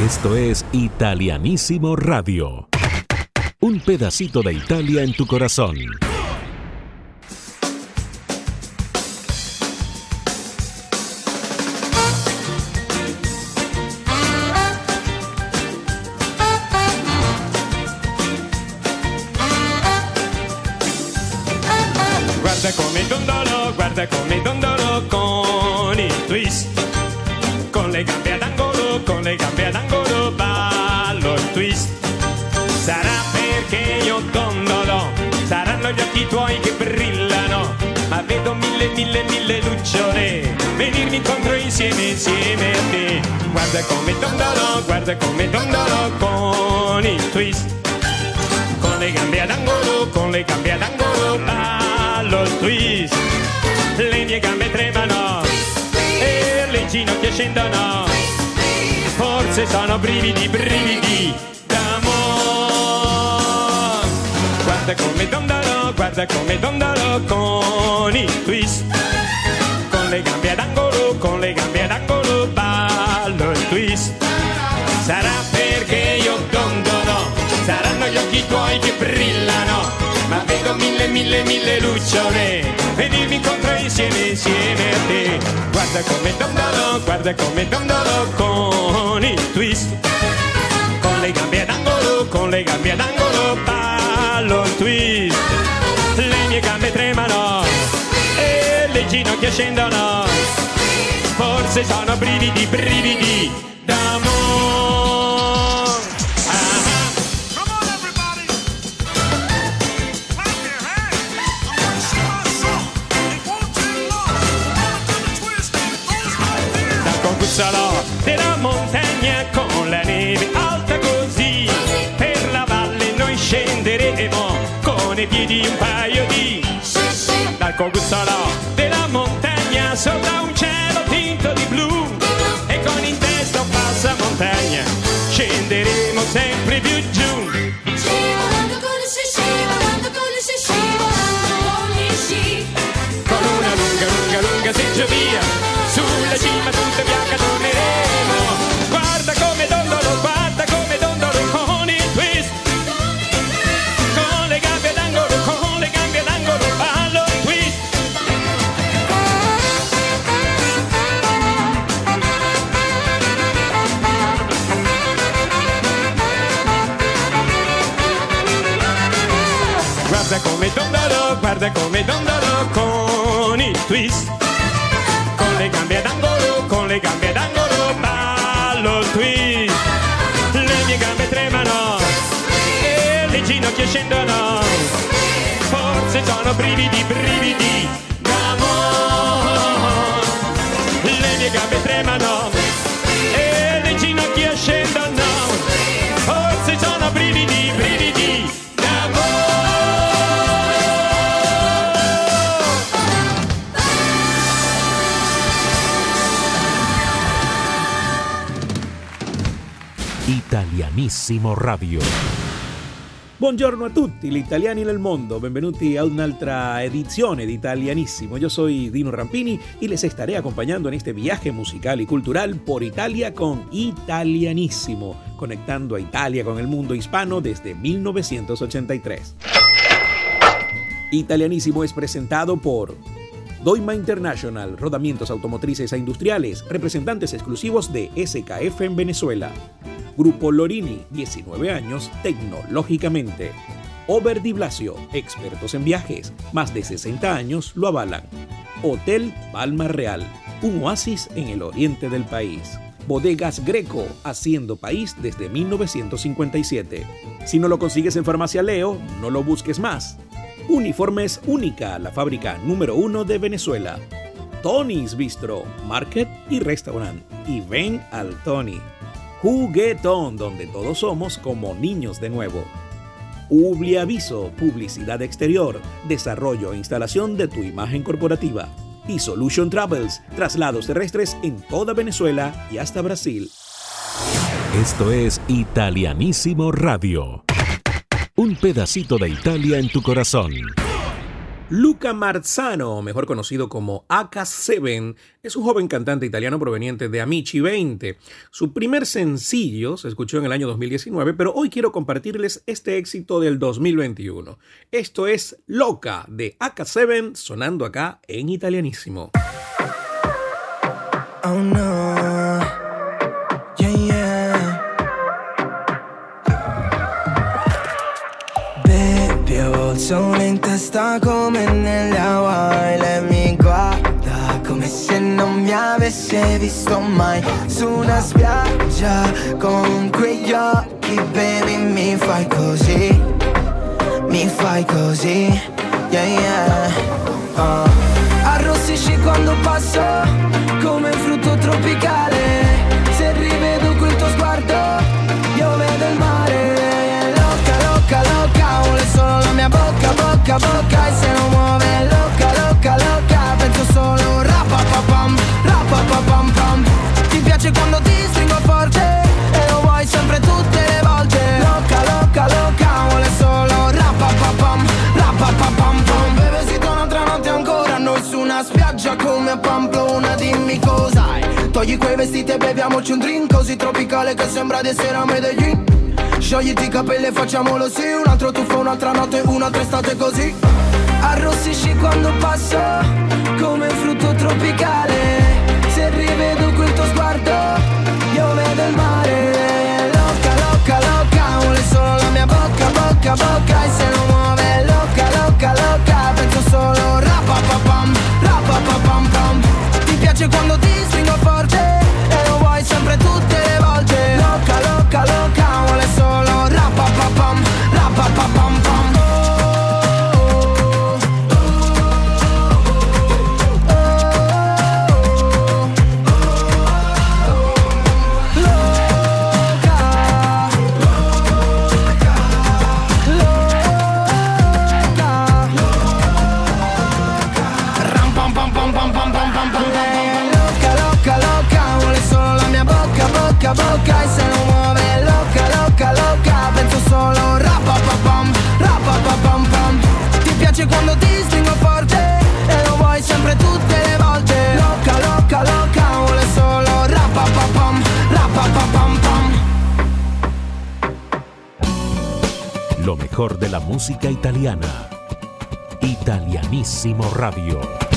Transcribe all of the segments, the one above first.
Esto es Italianísimo Radio. Un pedacito de Italia en tu corazón. Guarda come dondolo, guarda come dondolo con il twist. Con le gambe ad angolo, con le gambe ad angolo ballo il twist. Le mie gambe tremano e le ginocchia scendono. Forse sono brividi, brividi d'amore. Guarda come dondolo, guarda come dondolo con il twist. Occhi tuoi che brillano, ma vedo mille, mille, mille lucciole venirmi incontro insieme, insieme a te. Guarda come dondolo, guarda come dondolo con il twist. Con le gambe ad angolo, con le gambe ad angolo ballo il twist. Le mie gambe tremano e le ginocchia scendono. Forse sono brividi, brividi con i piedi un paio di dal concuzzolo della montagna sopra un cielo tinto di blu. E con in testa un passamontagna scenderemo sempre più giù gambe ad angolo ballo twist le mie gambe tremano e le ginocchia scendono. Forse sono brividi brividi d'amore. Le mie gambe Italianissimo Radio. Buongiorno a tutti gli italiani nel mondo, benvenuti a un'altra edizione di Italianissimo. Yo soy Dino Rampini y les estaré acompañando en este viaje musical y cultural por Italia con Italianissimo, conectando a Italia con el mundo hispano desde 1983. Italianísimo es presentado por Doima International, rodamientos automotrices e industriales, representantes exclusivos de SKF en Venezuela. Grupo Lorini, 19 años, tecnológicamente. Over Di Blasio, expertos en viajes, más de 60 años lo avalan. Hotel Palma Real, un oasis en el oriente del país. Bodegas Greco, haciendo país desde 1957. Si no lo consigues en Farmacia Leo, no lo busques más. Uniformes Única, la fábrica número uno de Venezuela. Tony's Bistro, Market y Restaurant. Y ven al Tony. Juguetón, donde todos somos como niños de nuevo. Ubli Aviso, publicidad exterior, desarrollo e instalación de tu imagen corporativa. Y Solution Travels, traslados terrestres en toda Venezuela y hasta Brasil. Esto es Italianísimo Radio. Un pedacito de Italia en tu corazón. Luca Marzano, mejor conocido como AK7, es un joven cantante italiano proveniente de Amici 20. Su primer sencillo se escuchó en el año 2019, pero hoy quiero compartirles este éxito del 2021. Esto es Loca de AK7 sonando acá en italianísimo. Oh no, il sole in testa come nelle Hawaii. Lei mi guarda come se non mi avesse visto mai. Su una spiaggia con quegli occhi Baby mi fai così, mi fai così Yeah, yeah. Oh. Arrossisci quando passo come frutto tropicale bocca, bocca, E se non muove loca, loca, loca Penso solo rapapapam, rapapapam pam Ti piace quando ti stringo forte E lo vuoi sempre tutte le volte. Loca, loca, loca, vuole solo rapapapam, rapapapam pam Beve si un'altra notte ancora Noi su una spiaggia come a Pamplona Dimmi cosa hai. Togli quei vestiti e beviamoci un drink Così tropicale che sembra di essere a Medellin Sciogliti i capelli e facciamolo sì. Un altro tuffo, un'altra notte, un'altra estate così. Arrossisci quando passo Come un frutto tropicale. Se rivedo quel tuo sguardo Io vedo il mare. Loca, loca, loca Vuole solo la mia bocca, bocca, bocca. E se non muove loca, loca, loca Penso solo rapapapam, rapapapam pam. Ti piace quando ti stringo forte E lo vuoi sempre tutte le Loca, loca, loca Vuole solo rapapapam, rapapapam de la música italiana. Italianísimo Radio.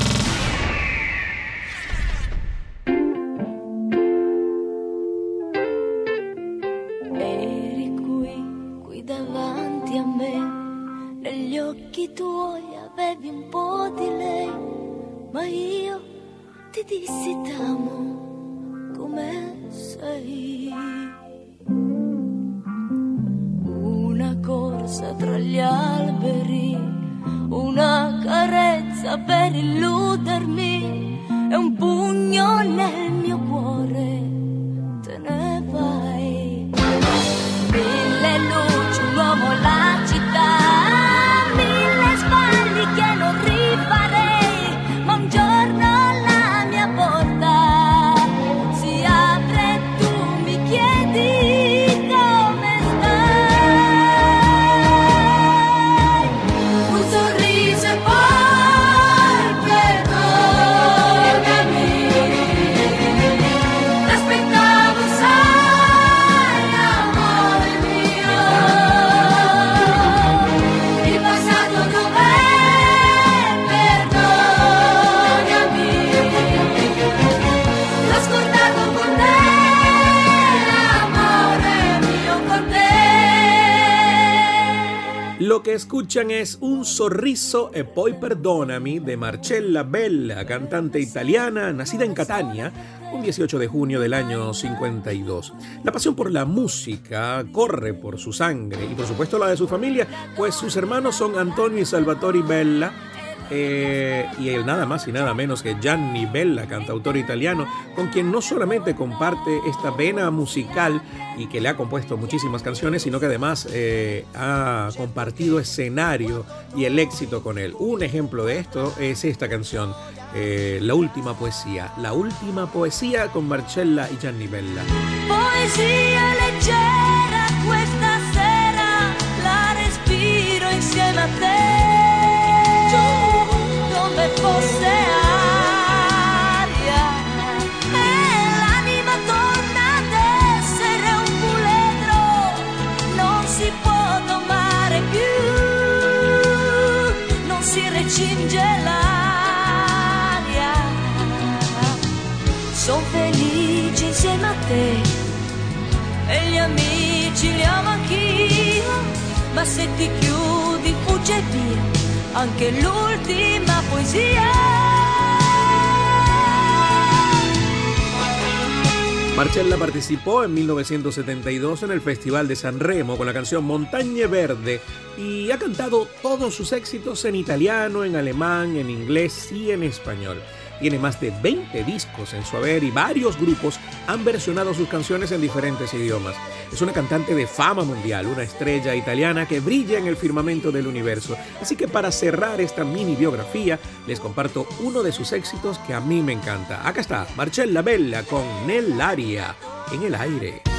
Escuchan es Un sorriso e poi perdonami de Marcella Bella, cantante italiana nacida en Catania un 18 de junio del año 52. La pasión por la música corre por su sangre y por supuesto la de su familia, pues sus hermanos son Antonio y Salvatore Bella. Eh, y el nada más y nada menos que Gianni Bella, cantautor italiano, con quien no solamente comparte esta vena musical y que le ha compuesto muchísimas canciones, sino que además eh, ha compartido escenario y el éxito con él. Un ejemplo de esto es esta canción, eh, La Última Poesía. La Última Poesía con Marcella y Gianni Bella. Leggera questa ma se anche l'ultima. Marcella participó en 1972 en el Festival de San Remo con la canción Montañe Verde y ha cantado todos sus éxitos en italiano, en alemán, en inglés y en español. Tiene más de 20 discos en su haber y varios grupos han versionado sus canciones en diferentes idiomas. Es una cantante de fama mundial, una estrella italiana que brilla en el firmamento del universo. Así que para cerrar esta mini biografía, les comparto uno de sus éxitos que a mí me encanta. Acá está, Marcella Bella con Nell'aria, en el aire.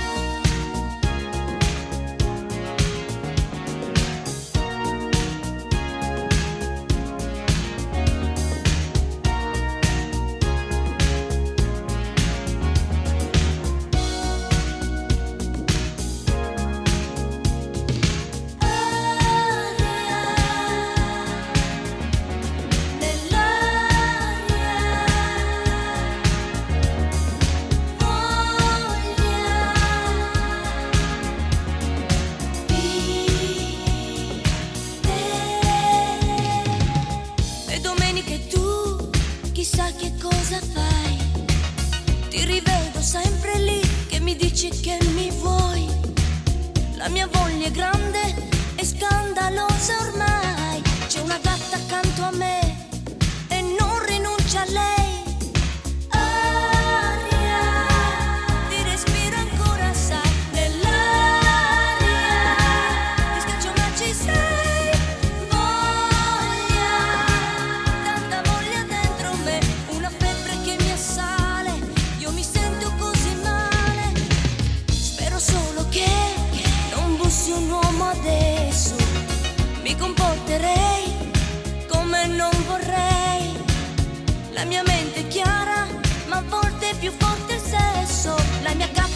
la mia mente è chiara, ma a volte è più forte il sesso, la mia capacità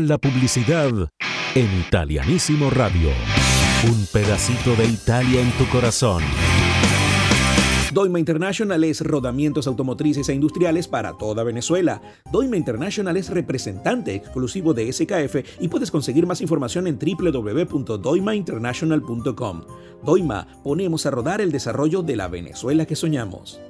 La publicidad en Italianísimo Radio. Un pedacito de Italia en tu corazón. Doima International es rodamientos automotrices e industriales para toda Venezuela. Doima International es representante exclusivo de SKF y puedes conseguir más información en www.doimainternational.com. Doima, ponemos a rodar el desarrollo de la Venezuela que soñamos.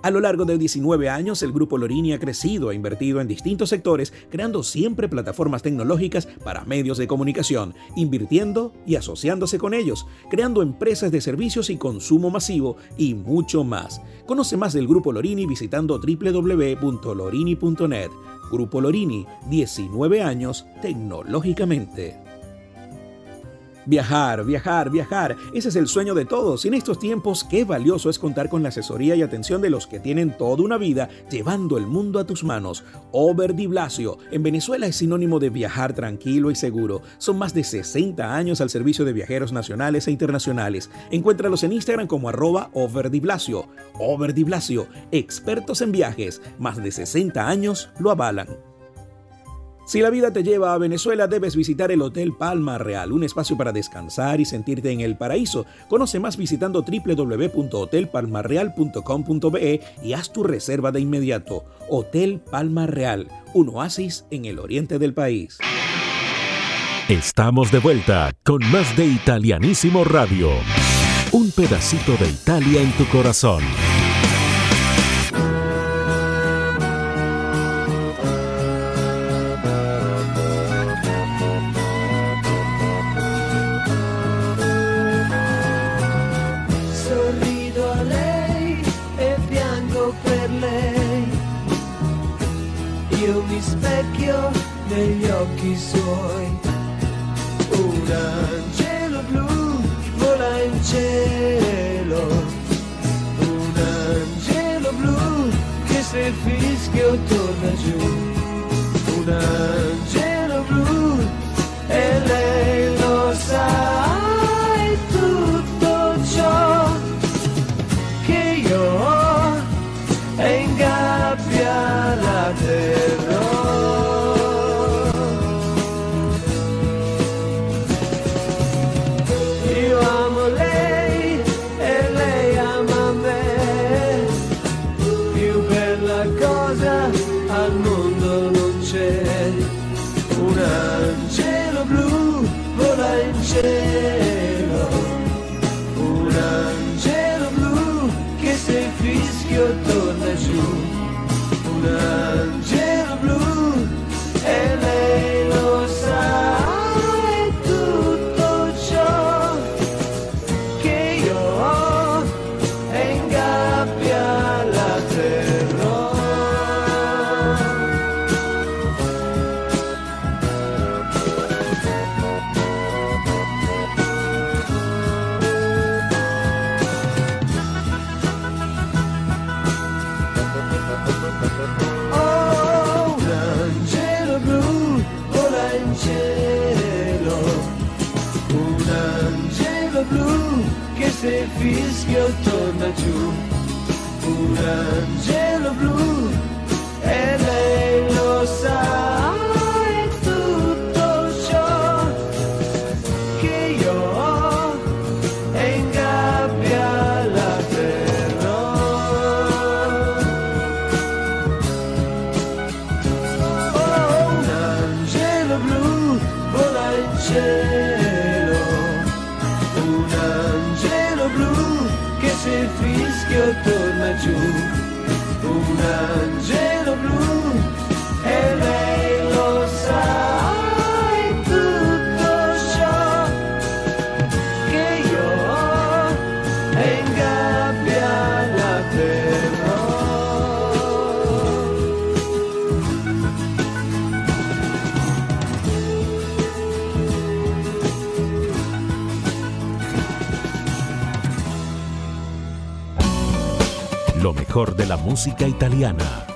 A lo largo de 19 años, el Grupo Lorini ha crecido e invertido en distintos sectores, creando siempre plataformas tecnológicas para medios de comunicación, invirtiendo y asociándose con ellos, creando empresas de servicios y consumo masivo y mucho más. Conoce más del Grupo Lorini visitando www.lorini.net. Grupo Lorini, 19 años tecnológicamente. Viajar, viajar, viajar. Ese es el sueño de todos. Y en estos tiempos, qué valioso es contar con la asesoría y atención de los que tienen toda una vida llevando el mundo a tus manos. Over Di Blasio. En Venezuela es sinónimo de viajar tranquilo y seguro. Son más de 60 años al servicio de viajeros nacionales e internacionales. Encuéntralos en Instagram como arroba Over Di Blasio. Blasio. Expertos en viajes. Más de 60 años lo avalan. Si la vida te lleva a Venezuela, debes visitar el Hotel Palma Real, un espacio para descansar y sentirte en el paraíso. Conoce más visitando www.hotelpalmarreal.com.be y haz tu reserva de inmediato. Hotel Palma Real, un oasis en el oriente del país. Estamos de vuelta con más de Italianísimo Radio. Un pedacito de Italia en tu corazón. Per lei. Io mi specchio negli occhi suoi. Un angelo blu vola in cielo. Un angelo blu che se fischio torna giù. se fischia attorno a giù un angelo blu de la música italiana.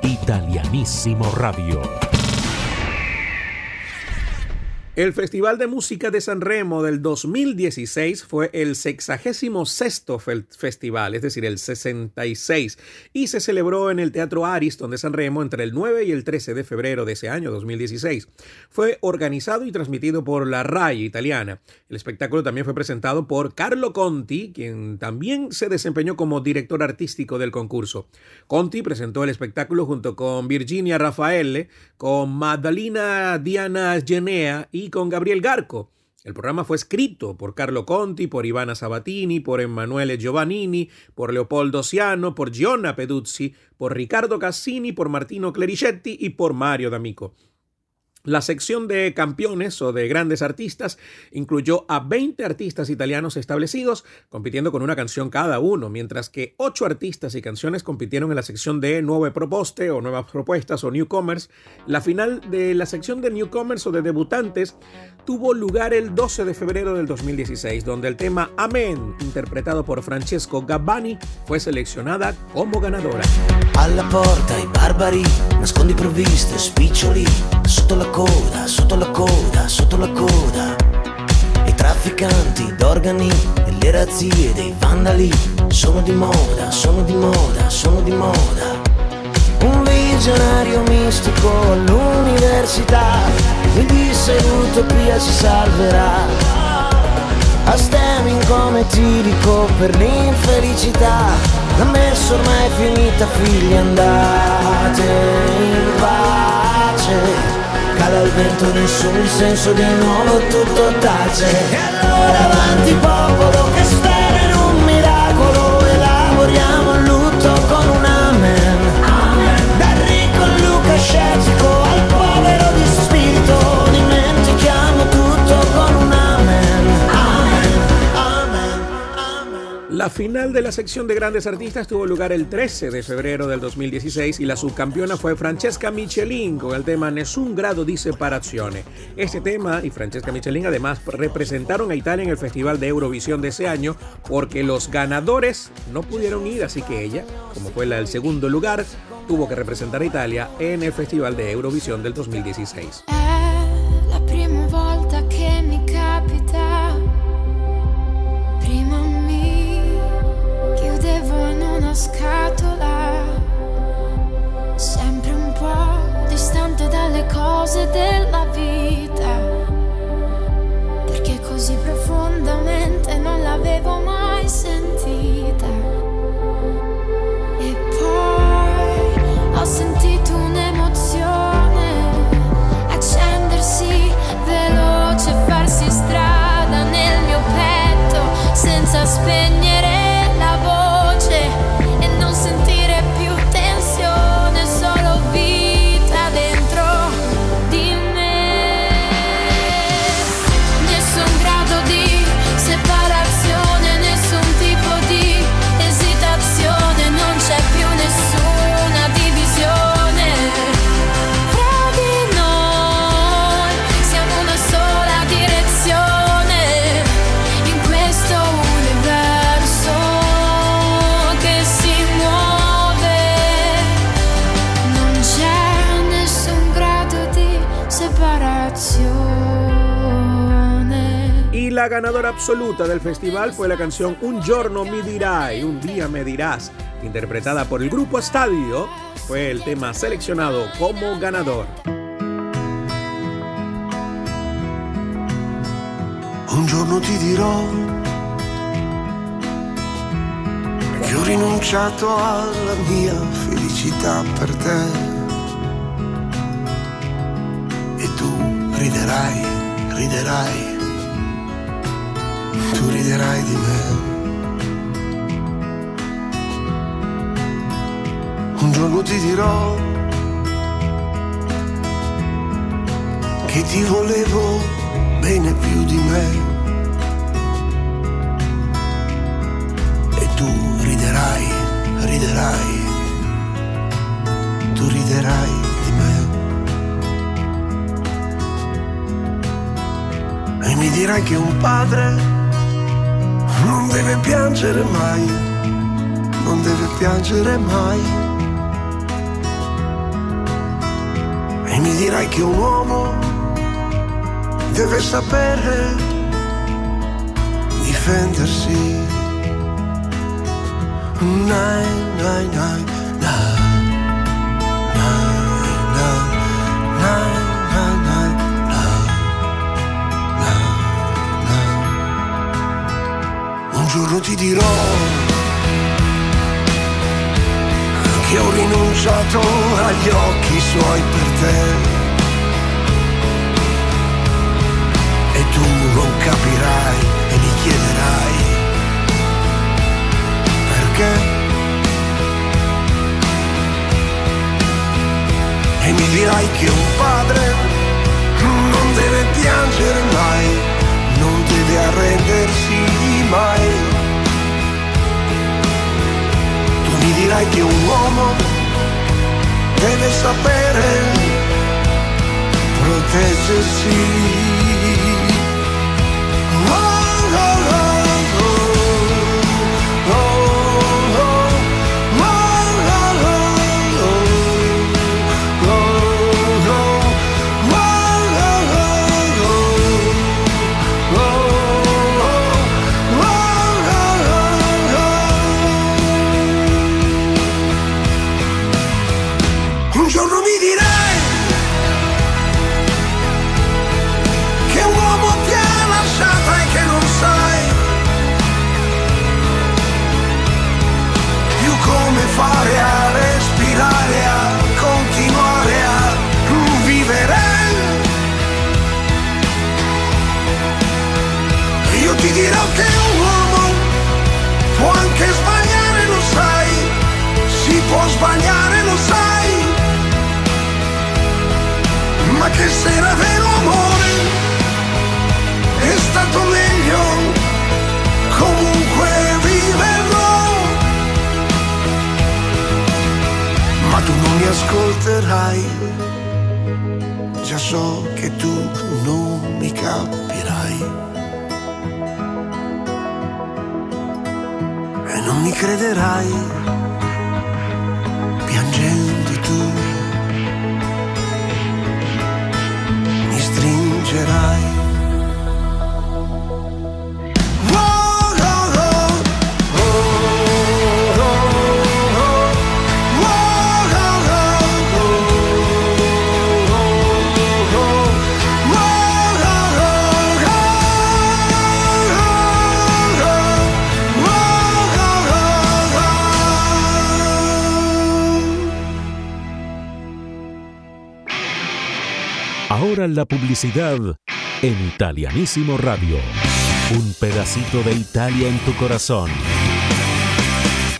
Italianísimo Radio. El Festival de Música de San Remo del 2016 fue el 66 festival, es decir, el 66, y se celebró en el Teatro Ariston de San Remo entre el 9 y el 13 de febrero de ese año 2016. Fue organizado y transmitido por la RAI italiana. El espectáculo también fue presentado por Carlo Conti, quien también se desempeñó como director artístico del concurso. Conti presentó el espectáculo junto con Virginia Raffaele, con Maddalena Diana Genea y con Gabriel Garco. El programa fue escrito por Carlo Conti, por Ivana Sabatini, por Emanuele Giovannini, por Leopoldo Ciano, por Gionna Peduzzi, por Riccardo Cassini, por Martino Clericetti y por Mario D'Amico. La sección de campeones o de grandes artistas incluyó a 20 artistas italianos establecidos, compitiendo con una canción cada uno, mientras que 8 artistas y canciones compitieron en la sección de Nueve Proposte o Nuevas Propuestas o Newcomers. La final de la sección de Newcomers o de debutantes tuvo lugar el 12 de febrero del 2016, donde el tema Amen, interpretado por Francesco Gabbani, fue seleccionada como ganadora. Coda, sotto la coda, sotto la coda. I trafficanti d'organi e le razzie dei vandali sono di moda, sono di moda, sono di moda. Un visionario mistico all'università mi disse l'utopia ci salverà. A stemming come tirico per l'infelicità L'ha messo ormai è finita figli andate in pace Cala il vento nessun senso di nuovo tutto tace. E allora avanti popolo che spera in un miracolo Elaboriamo il lutto con un La final de la sección de grandes artistas tuvo lugar el 13 de febrero del 2016 y la subcampeona fue Francesca Michelin con el tema Nessun grado di separazione. Este tema y Francesca Michelin además representaron a Italia en el Festival de Eurovisión de ese año porque los ganadores no pudieron ir, así que ella, como fue la del segundo lugar, tuvo que representar a Italia en el Festival de Eurovisión del 2016. È la prima volta che scatola, sempre un po' distante dalle cose della vita. Perché così profondamente non l'avevo mai sentita. E poi ho sentito un'emozione accendersi veloce, farsi strada nel mio petto senza spegnere ganadora absoluta del festival fue la canción Un giorno mi dirai, un día me dirás, interpretada por el grupo Estadio. Fue el tema seleccionado como ganador. Un giorno ti dirò che ho rinunciato alla mia felicità per te. E tu riderai, riderai, tu riderai di me. Un giorno ti dirò che ti volevo bene più di me. E tu riderai, riderai, tu riderai di me. E mi dirai che un padre non deve piangere mai, non deve piangere mai. E mi dirai che un uomo deve sapere difendersi. Nai, nai, nai, nai. Giorno ti dirò che ho rinunciato agli occhi suoi per te. E tu non capirai e mi chiederai perché. E mi dirai che un padre non deve piangere mai, non deve arrendersi mai. Tu mi dirai che un uomo deve sapere proteggersi. Ahora la publicidad en Italianísimo Radio. Un pedacito de Italia en tu corazón.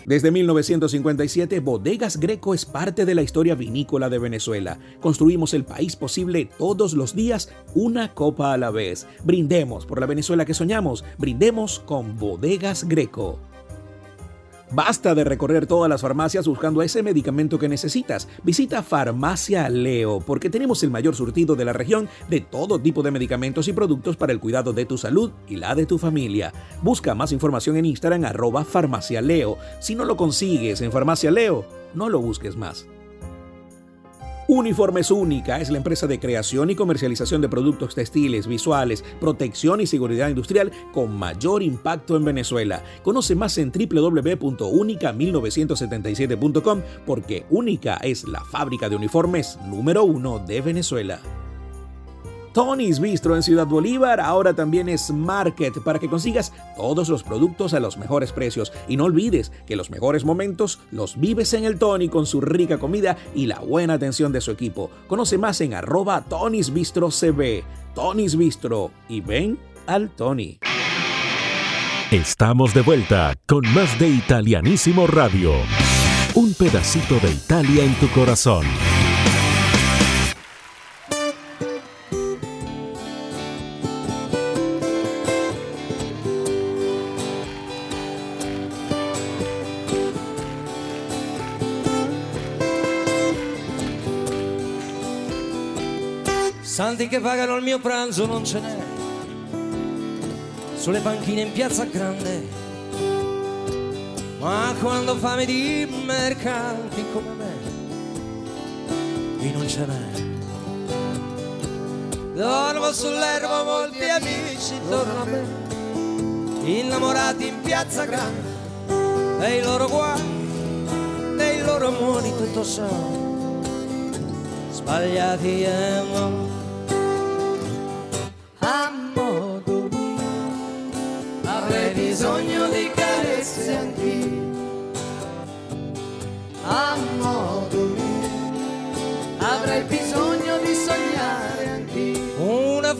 Desde 1957, Bodegas Greco es parte de la historia vinícola de Venezuela. Construimos el país posible todos los días, una copa a la vez. Brindemos por la Venezuela que soñamos. Brindemos con Bodegas Greco. Basta de recorrer todas las farmacias buscando ese medicamento que necesitas. Visita Farmacia Leo porque tenemos el mayor surtido de la región de todo tipo de medicamentos y productos para el cuidado de tu salud y la de tu familia. Busca más información en Instagram arroba Farmacia Leo. Si no lo consigues en Farmacia Leo, no lo busques más. Uniformes Única es la empresa de creación y comercialización de productos textiles, visuales, protección y seguridad industrial con mayor impacto en Venezuela. Conoce más en www.unica1977.com porque Única es la fábrica de uniformes número uno de Venezuela. Tony's Bistro en Ciudad Bolívar ahora también es Market para que consigas todos los productos a los mejores precios. Y no olvides que los mejores momentos los vives en el Tony con su rica comida y la buena atención de su equipo. Conoce más en arroba Tony's Bistro CB. Tony's Bistro y ven al Tony. Estamos de vuelta con más de Italianísimo Radio. Un pedacito de Italia en tu corazón. Che pagano il mio pranzo non ce n'è. Sulle panchine in piazza grande. Ma quando fame di mercanti come me, qui non ce n'è. Dormo sull'erba molti amici intorno a me, innamorati in piazza grande, dei loro guai, dei loro amori tutto so, sbagliati e mo.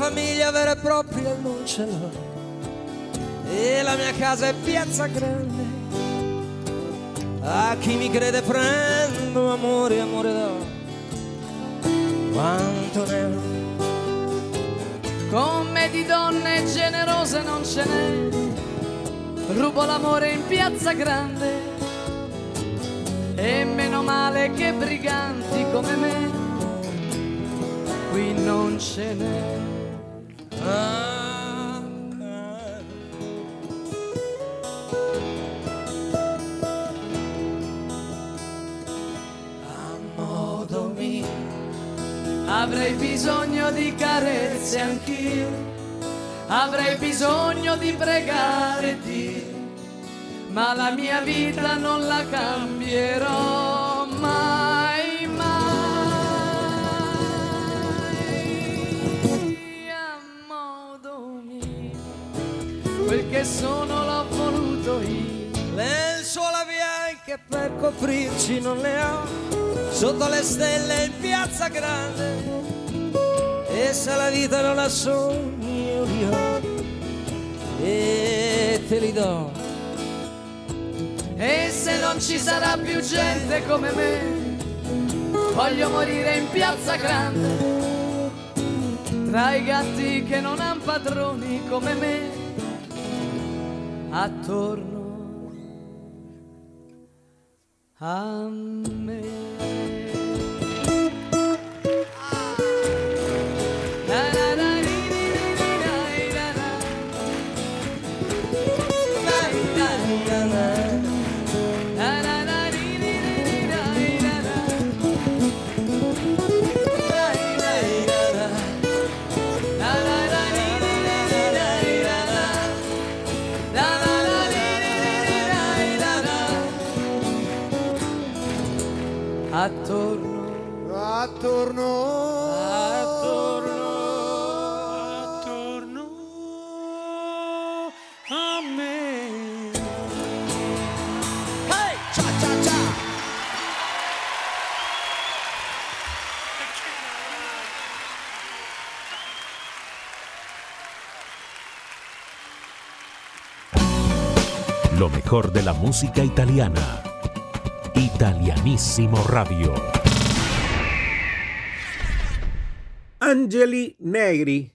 Famiglia vera e propria non ce l'ho, e la mia casa è piazza grande. A chi mi crede prendo amore, amore do. Quanto ne ho? come di donne generose non ce n'è rubo l'amore in piazza grande e meno male che briganti come me qui non ce n'è Avrei bisogno di carezze anch'io, avrei bisogno di pregare Dio, ma la mia vita non la cambierò sono l'ho voluto io. Lenzuola bianche per coprirci non ne ho, sotto le stelle in piazza grande. E se la vita non la sogni io li ho e te li do. E se non ci sarà più gente come me, voglio morire in piazza grande, tra i gatti che non han padroni come me, attorno a me. De la música italiana. Italianissimo Radio. Angeli Negri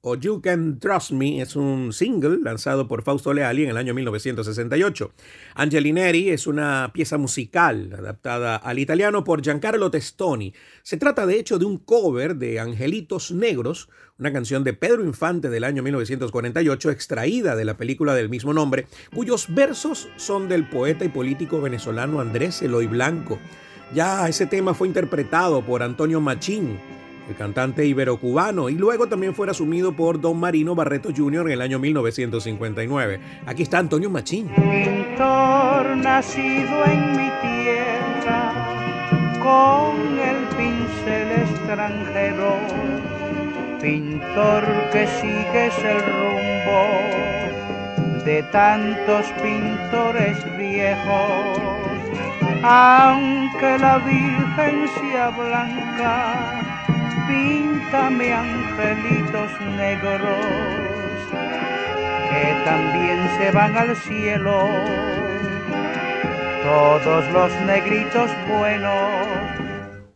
o You Can Trust Me es un single lanzado por Fausto Leali en el año 1968. Angeli Negri es una pieza musical adaptada al italiano por Giancarlo Testoni. Se trata de hecho de un cover de Angelitos Negros, una canción de Pedro Infante del año 1948 extraída de la película del mismo nombre, cuyos versos son del poeta y político venezolano Andrés Eloy Blanco. Ya ese tema fue interpretado por Antonio Machín, el cantante ibero-cubano, y luego también fue asumido por Don Marino Barreto Jr. en el año 1959. Aquí está Antonio Machín. pintor nacido en mi tierra, con el pincel extranjero, pintor que sigues el rumbo de tantos pintores viejos, aunque la Virgen sea blanca, píntame angelitos negros que también se van al cielo. Todos los negritos buenos.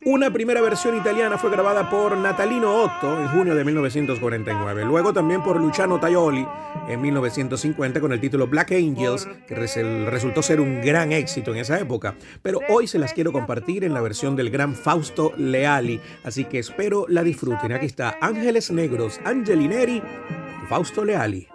Una primera versión italiana fue grabada por Natalino Otto en junio de 1949, luego también por Luciano Tajoli en 1950 con el título Black Angels, que res- resultó ser un gran éxito en esa época. Pero hoy se las quiero compartir en la versión del gran Fausto Leali, así que espero la disfruten. Aquí está Ángeles Negros, Angelineri, Fausto Leali.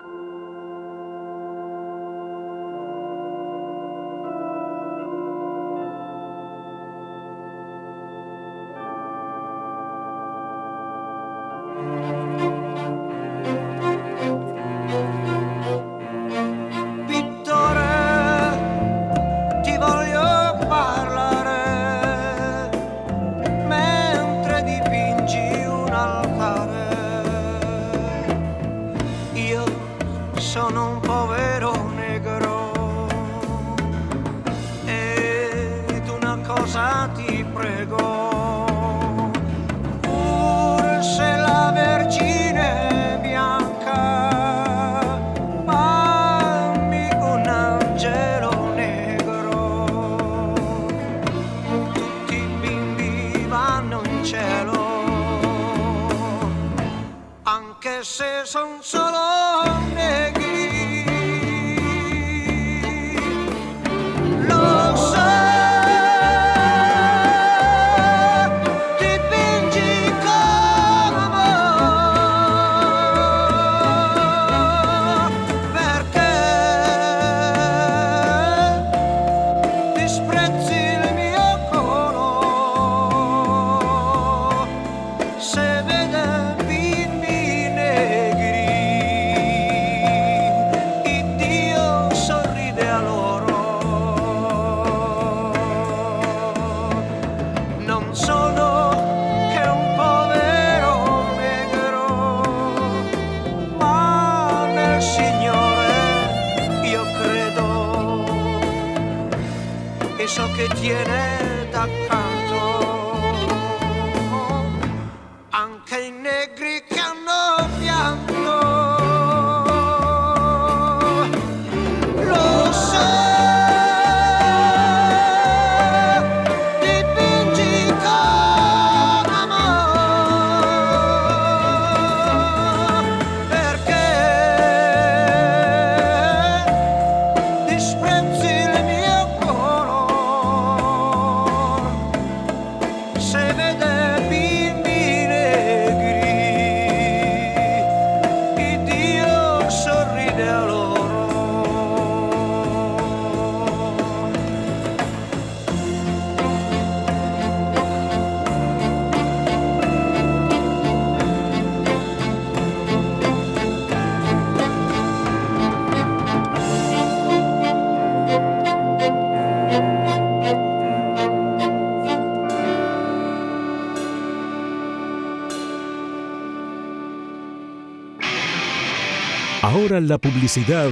Ahora la publicidad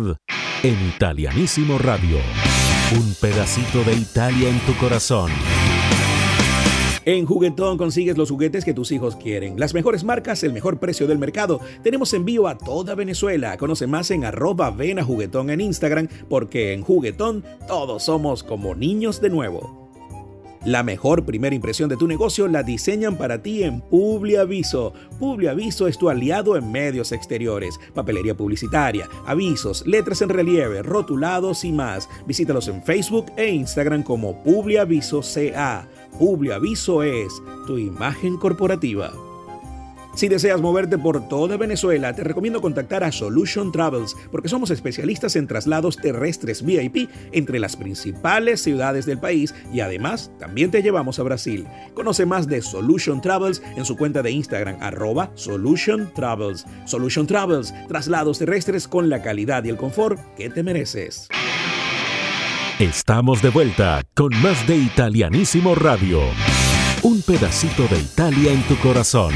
en Italianísimo Radio. Un pedacito de Italia en tu corazón. En Juguetón consigues los juguetes que tus hijos quieren. Las mejores marcas, el mejor precio del mercado. Tenemos envío a toda Venezuela. Conoce más en arroba ven a juguetón en Instagram porque en Juguetón todos somos como niños de nuevo. La mejor primera impresión de tu negocio la diseñan para ti en Publiaviso. Publiaviso es tu aliado en medios exteriores, papelería publicitaria, avisos, letras en relieve, rotulados y más. Visítalos en Facebook e Instagram como Publiaviso CA. Publiaviso es tu imagen corporativa. Si deseas moverte por toda Venezuela, te recomiendo contactar a Solution Travels porque somos especialistas en traslados terrestres VIP entre las principales ciudades del país y además también te llevamos a Brasil. Conoce más de Solution Travels en su cuenta de Instagram arroba Solution Travels. Solution Travels, traslados terrestres con la calidad y el confort que te mereces. Estamos de vuelta con más de Italianísimo Radio. Un pedacito de Italia en tu corazón.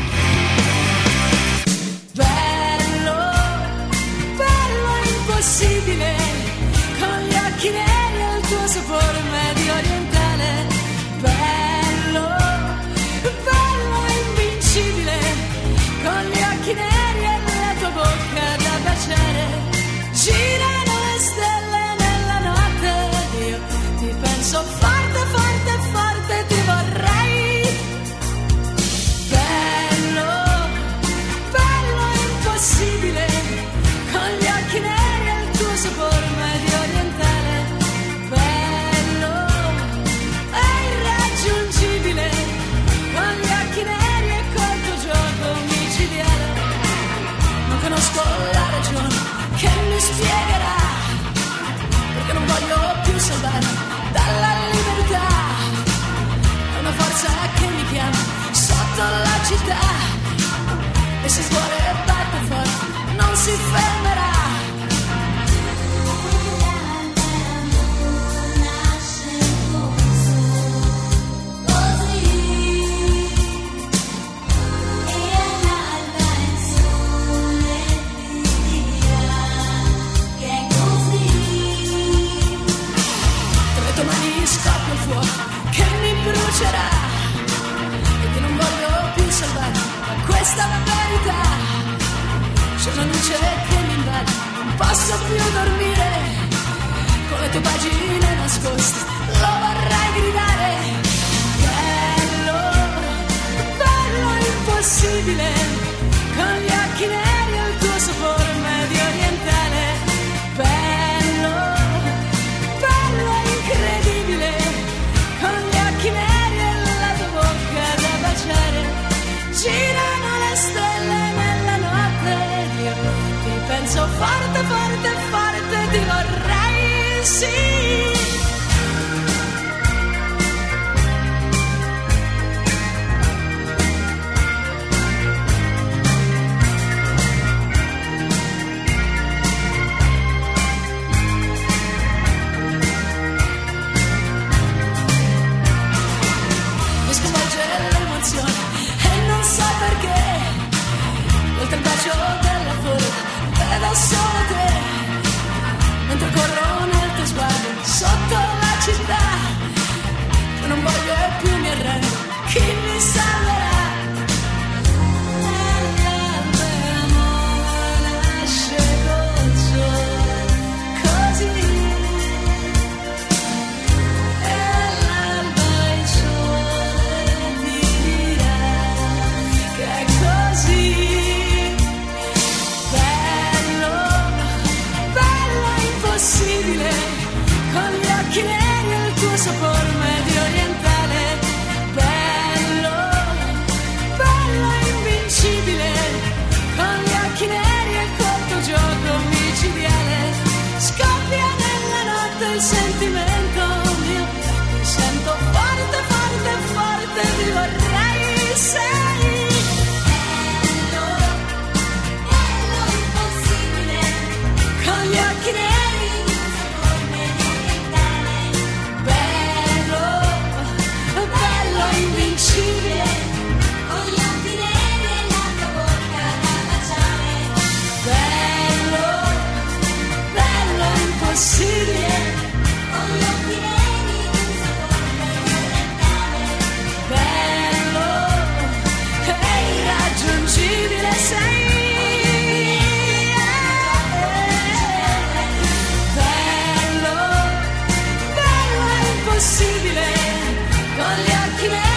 Con gli occhi neri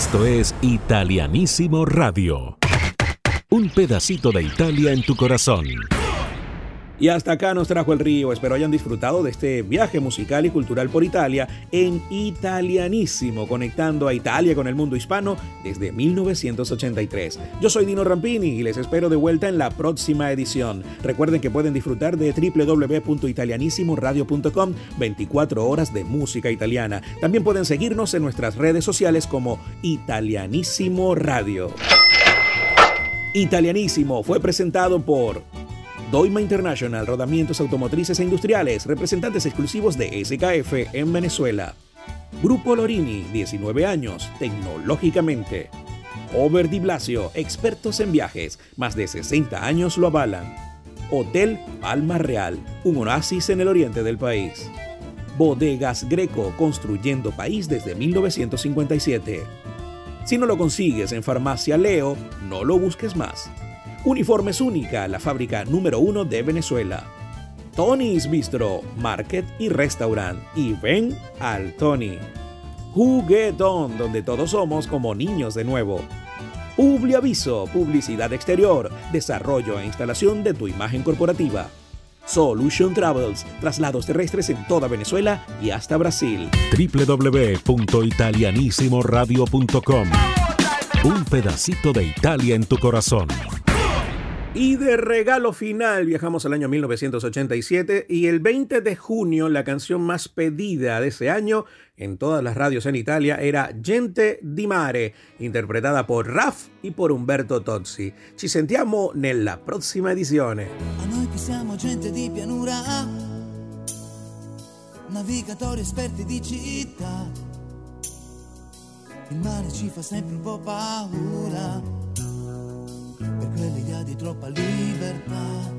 Esto es Italianísimo Radio. Un pedacito de Italia en tu corazón. Y hasta acá nos trajo el río. Espero hayan disfrutado de este viaje musical y cultural por Italia en italianísimo, conectando a Italia con el mundo hispano desde 1983. Yo soy Dino Rampini y les espero de vuelta en la próxima edición. Recuerden que pueden disfrutar de www.italianisimoradio.com 24 horas de música italiana. También pueden seguirnos en nuestras redes sociales como Italianísimo Radio. Italianísimo fue presentado por Doima International, rodamientos automotrices e industriales, representantes exclusivos de SKF en Venezuela. Grupo Lorini, 19 años, tecnológicamente. Over Di Blasio, expertos en viajes, más de 60 años lo avalan. Hotel Palma Real, un oasis en el oriente del país. Bodegas Greco, construyendo país desde 1957. Si no lo consigues en Farmacia Leo, no lo busques más. Uniformes Única, la fábrica número uno de Venezuela. Tony's Bistro, Market y Restaurant. Y ven al Tony. Juguetón, donde todos somos como niños de nuevo. Publiaviso, publicidad exterior, desarrollo e instalación de tu imagen corporativa. Solution Travels, traslados terrestres en toda Venezuela y hasta Brasil. www.italianisimoradio.com Un pedacito de Italia en tu corazón. Y de regalo final viajamos al año 1987 y el 20 de junio la canción más pedida de ese año en todas las radios en Italia era Gente di Mare, interpretada por Raf y por Umberto Tozzi. Ci sentiamo nella prossima edizione. A noi che siamo gente di pianura, navigatori esperti di città. Il mare ci fa sempre un po' paura, per quell'idea di troppa libertà.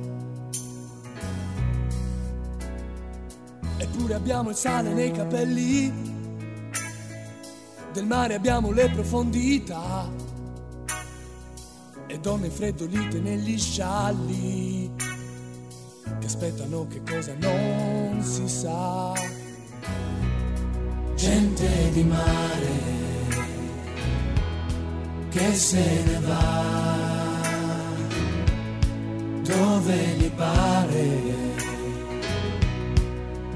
Eppure abbiamo il sale nei capelli, del mare abbiamo le profondità e donne freddolite negli scialli che aspettano che cosa non si sa. Gente di mare che se ne va dove gli pare,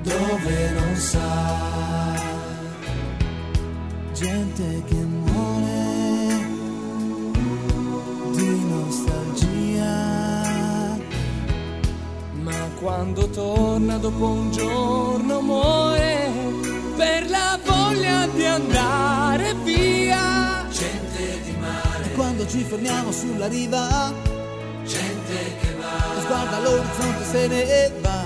dove non sa. Gente che muore di nostalgia. Ma quando torna dopo un giorno muore per la voglia di andare via. Gente di mare. E quando ci fermiamo sulla riva, Sguarda l'orizzonte se ne va.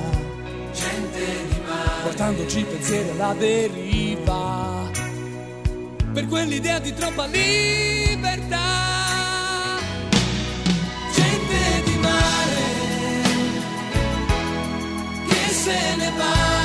Gente di mare. portandoci pensieri alla deriva. Per quell'idea di troppa libertà. Gente di mare che se ne va